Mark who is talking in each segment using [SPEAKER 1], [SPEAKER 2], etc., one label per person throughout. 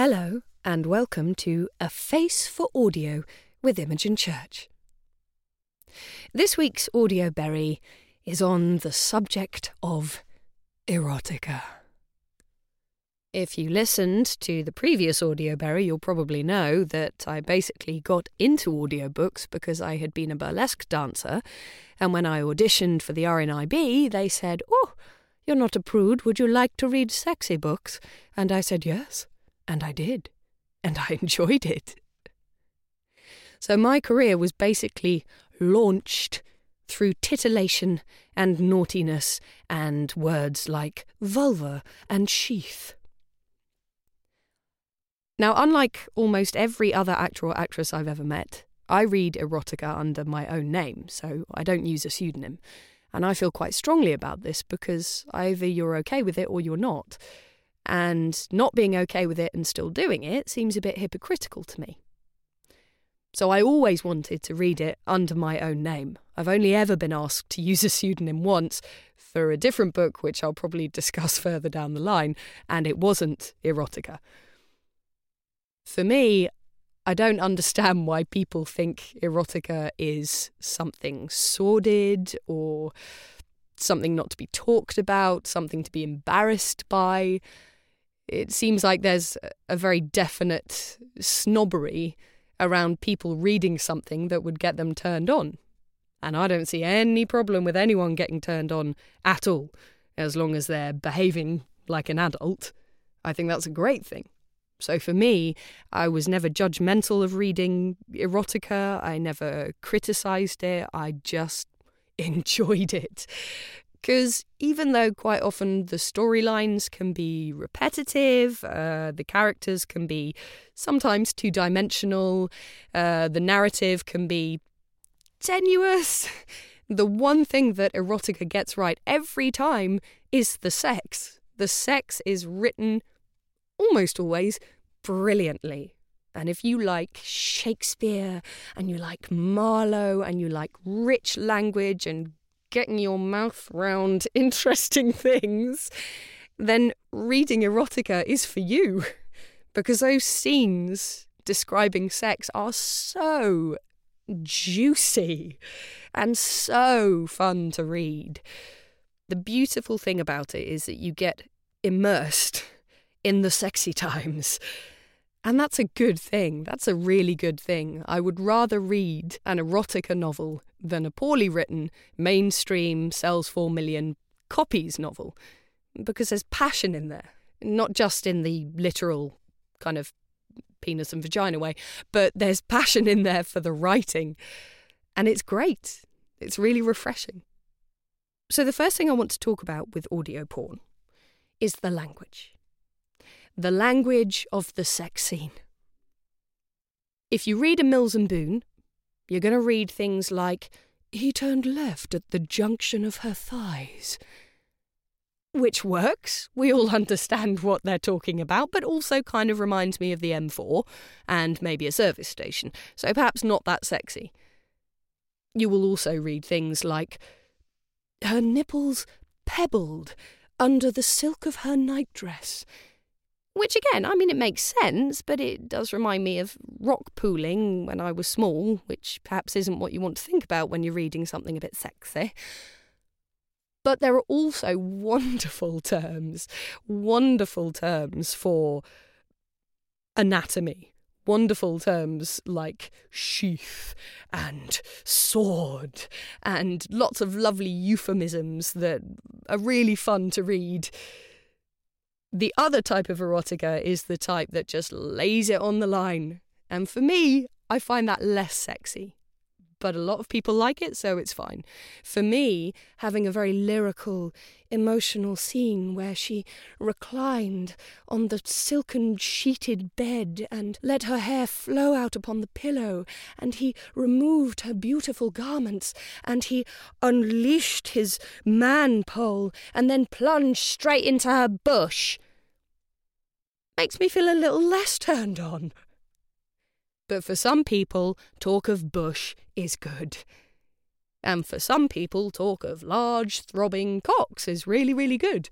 [SPEAKER 1] Hello, and welcome to A Face for Audio with Imogen Church. This week's audio berry is on the subject of erotica. If you listened to the previous audio berry, you'll probably know that I basically got into audiobooks because I had been a burlesque dancer, and when I auditioned for the RNIB, they said, Oh, you're not a prude, would you like to read sexy books? And I said, Yes. And I did. And I enjoyed it. So my career was basically launched through titillation and naughtiness and words like vulva and sheath. Now, unlike almost every other actor or actress I've ever met, I read erotica under my own name, so I don't use a pseudonym. And I feel quite strongly about this because either you're okay with it or you're not. And not being okay with it and still doing it seems a bit hypocritical to me. So I always wanted to read it under my own name. I've only ever been asked to use a pseudonym once for a different book, which I'll probably discuss further down the line, and it wasn't erotica. For me, I don't understand why people think erotica is something sordid or something not to be talked about, something to be embarrassed by. It seems like there's a very definite snobbery around people reading something that would get them turned on. And I don't see any problem with anyone getting turned on at all, as long as they're behaving like an adult. I think that's a great thing. So for me, I was never judgmental of reading erotica. I never criticized it. I just enjoyed it. Because even though quite often the storylines can be repetitive, uh, the characters can be sometimes two dimensional, uh, the narrative can be tenuous, the one thing that erotica gets right every time is the sex. The sex is written almost always brilliantly. And if you like Shakespeare and you like Marlowe and you like rich language and getting your mouth round interesting things, then reading erotica is for you. Because those scenes describing sex are so juicy and so fun to read. The beautiful thing about it is that you get immersed in the sexy times. And that's a good thing. That's a really good thing. I would rather read an erotica novel than a poorly written, mainstream, sells four million copies novel because there's passion in there. Not just in the literal kind of penis and vagina way, but there's passion in there for the writing. And it's great. It's really refreshing. So, the first thing I want to talk about with audio porn is the language the language of the sex scene. If you read a Mills and Boon, you're going to read things like, he turned left at the junction of her thighs. Which works. We all understand what they're talking about, but also kind of reminds me of the M4 and maybe a service station, so perhaps not that sexy. You will also read things like, her nipples pebbled under the silk of her nightdress. Which again, I mean, it makes sense, but it does remind me of rock pooling when I was small, which perhaps isn't what you want to think about when you're reading something a bit sexy. But there are also wonderful terms, wonderful terms for anatomy, wonderful terms like sheath and sword, and lots of lovely euphemisms that are really fun to read. The other type of erotica is the type that just lays it on the line. And for me, I find that less sexy. But a lot of people like it, so it's fine. For me, having a very lyrical, emotional scene where she reclined on the silken sheeted bed and let her hair flow out upon the pillow, and he removed her beautiful garments, and he unleashed his man pole, and then plunged straight into her bush, makes me feel a little less turned on. But for some people, talk of bush is good. And for some people, talk of large, throbbing cocks is really, really good.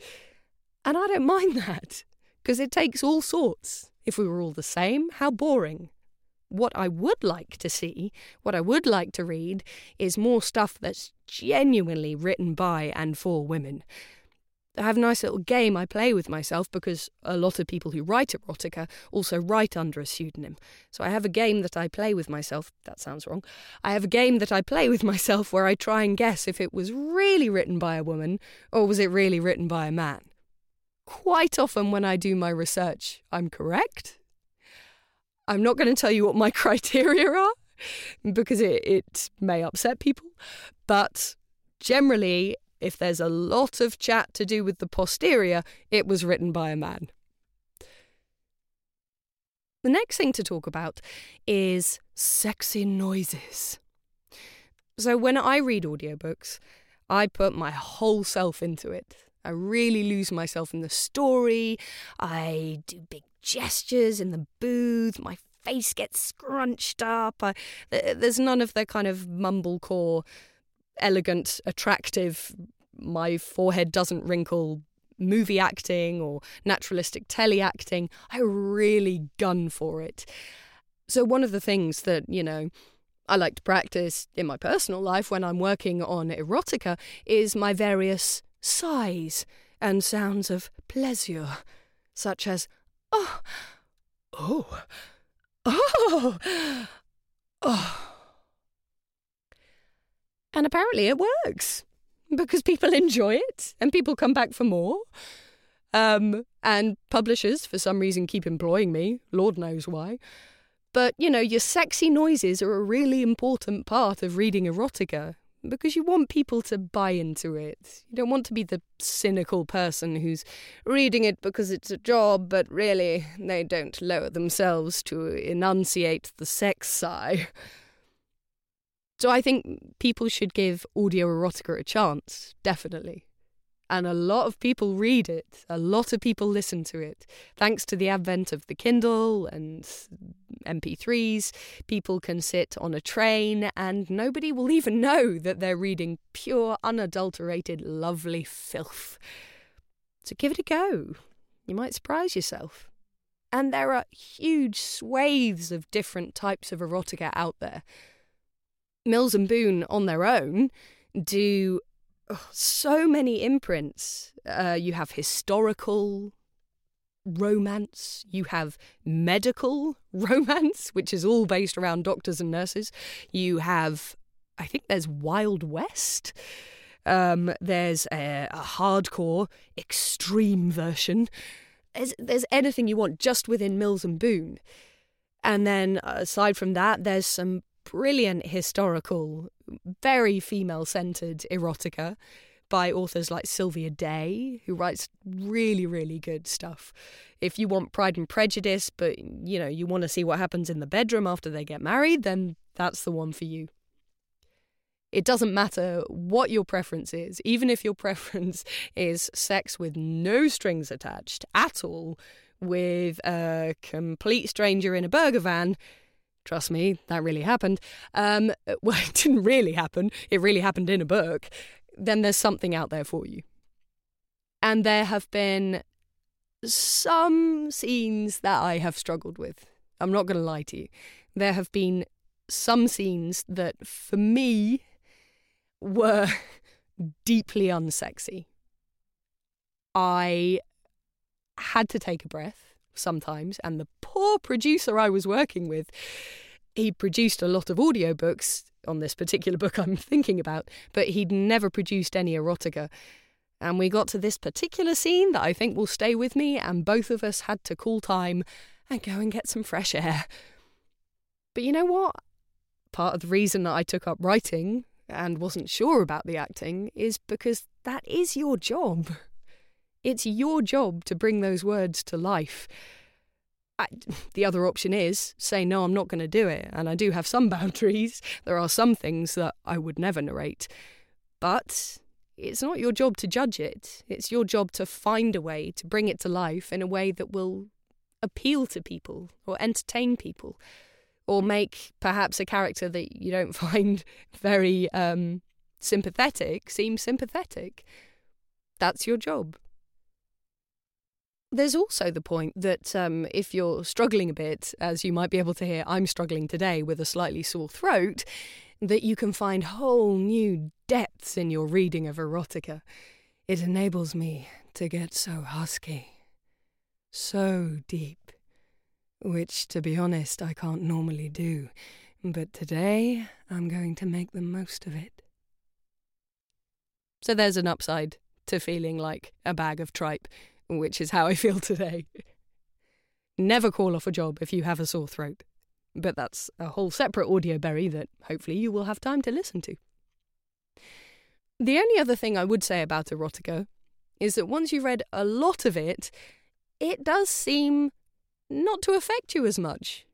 [SPEAKER 1] And I don't mind that, because it takes all sorts. If we were all the same, how boring. What I would like to see, what I would like to read, is more stuff that's genuinely written by and for women. I have a nice little game I play with myself because a lot of people who write erotica also write under a pseudonym. So I have a game that I play with myself. That sounds wrong. I have a game that I play with myself where I try and guess if it was really written by a woman or was it really written by a man. Quite often when I do my research, I'm correct. I'm not going to tell you what my criteria are because it, it may upset people, but generally if there's a lot of chat to do with the posterior, it was written by a man. The next thing to talk about is sexy noises. So, when I read audiobooks, I put my whole self into it. I really lose myself in the story. I do big gestures in the booth. My face gets scrunched up. I, there's none of the kind of mumblecore elegant, attractive, my forehead doesn't wrinkle movie acting or naturalistic telly acting. I really gun for it. So, one of the things that, you know, I like to practice in my personal life when I'm working on erotica is my various sighs and sounds of pleasure, such as, oh, oh, oh, oh. And apparently it works because people enjoy it and people come back for more. Um, and publishers, for some reason, keep employing me. Lord knows why. But, you know, your sexy noises are a really important part of reading erotica because you want people to buy into it. You don't want to be the cynical person who's reading it because it's a job, but really they don't lower themselves to enunciate the sex sigh. So I think people should give audio erotica a chance, definitely. And a lot of people read it, a lot of people listen to it. Thanks to the advent of the Kindle and MP3s, people can sit on a train and nobody will even know that they're reading pure, unadulterated, lovely filth. So give it a go. You might surprise yourself. And there are huge swathes of different types of erotica out there. Mills and Boon on their own do so many imprints. Uh, you have historical romance, you have medical romance, which is all based around doctors and nurses. You have, I think there's Wild West. Um, there's a, a, hardcore, extreme version. There's, there's anything you want just within Mills and Boon. And then aside from that, there's some brilliant historical, very female centered erotica by authors like Sylvia Day, who writes really, really good stuff. If you want Pride and Prejudice, but you know, you want to see what happens in the bedroom after they get married, then that's the one for you. It doesn't matter what your preference is, even if your preference is sex with no strings attached at all, with a complete stranger in a burger van, Trust me, that really happened. Um, well, it didn't really happen. It really happened in a book. Then there's something out there for you. And there have been some scenes that I have struggled with. I'm not going to lie to you. There have been some scenes that, for me, were deeply unsexy. I had to take a breath sometimes. And the poor producer I was working with, he produced a lot of audiobooks on this particular book I'm thinking about, but he'd never produced any erotica. And we got to this particular scene that I think will stay with me, and both of us had to call time and go and get some fresh air. But you know what? Part of the reason that I took up writing and wasn't sure about the acting is because that is your job. It's your job to bring those words to life. I, the other option is say, no, I'm not going to do it. And I do have some boundaries. There are some things that I would never narrate. But it's not your job to judge it. It's your job to find a way to bring it to life in a way that will appeal to people or entertain people or make perhaps a character that you don't find very um, sympathetic seem sympathetic. That's your job. There's also the point that um, if you're struggling a bit, as you might be able to hear, I'm struggling today with a slightly sore throat, that you can find whole new depths in your reading of erotica. It enables me to get so husky, so deep, which, to be honest, I can't normally do. But today, I'm going to make the most of it. So there's an upside to feeling like a bag of tripe, which is how I feel today. Never call off a job if you have a sore throat. But that's a whole separate audio berry that hopefully you will have time to listen to. The only other thing I would say about erotica is that once you've read a lot of it, it does seem not to affect you as much.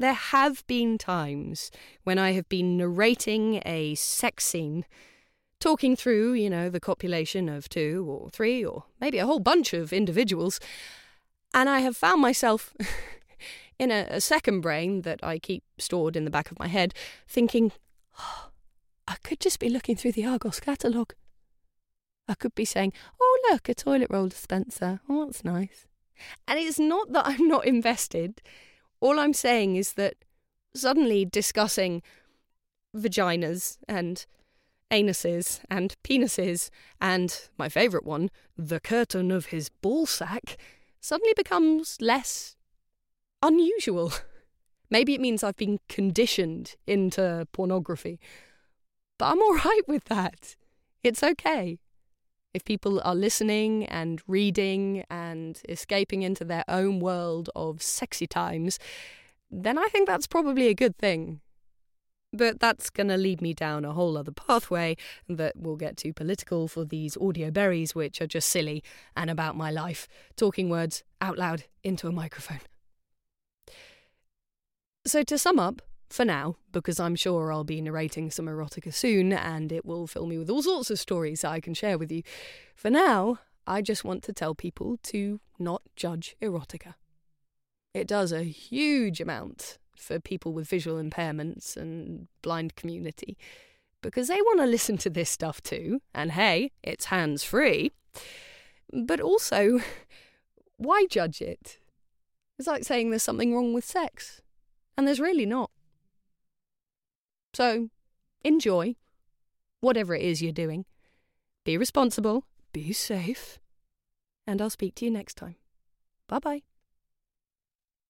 [SPEAKER 1] There have been times when I have been narrating a sex scene, talking through, you know, the copulation of two or three or maybe a whole bunch of individuals, and I have found myself in a, a, second brain that I keep stored in the back of my head thinking, oh, I could just be looking through the Argos catalogue. I could be saying, oh, look, a toilet roll dispenser. Oh, that's nice. And it's not that I'm not invested. All I'm saying is that suddenly discussing vaginas and anuses and penises and my favourite one, the curtain of his ballsack, suddenly becomes less unusual. Maybe it means I've been conditioned into pornography. But I'm all right with that. It's okay. If people are listening and reading and escaping into their own world of sexy times, then I think that's probably a good thing. But that's going to lead me down a whole other pathway that will get too political for these audio berries, which are just silly and about my life, talking words out loud into a microphone. So, to sum up, for now, because I'm sure I'll be narrating some erotica soon and it will fill me with all sorts of stories that I can share with you. For now, I just want to tell people to not judge erotica. It does a huge amount for people with visual impairments and blind community because they want to listen to this stuff too. And hey, it's hands free. But also, why judge it? It's like saying there's something wrong with sex, and there's really not. So, enjoy whatever it is you're doing. Be responsible, be safe, and I'll speak to you next time. Bye bye.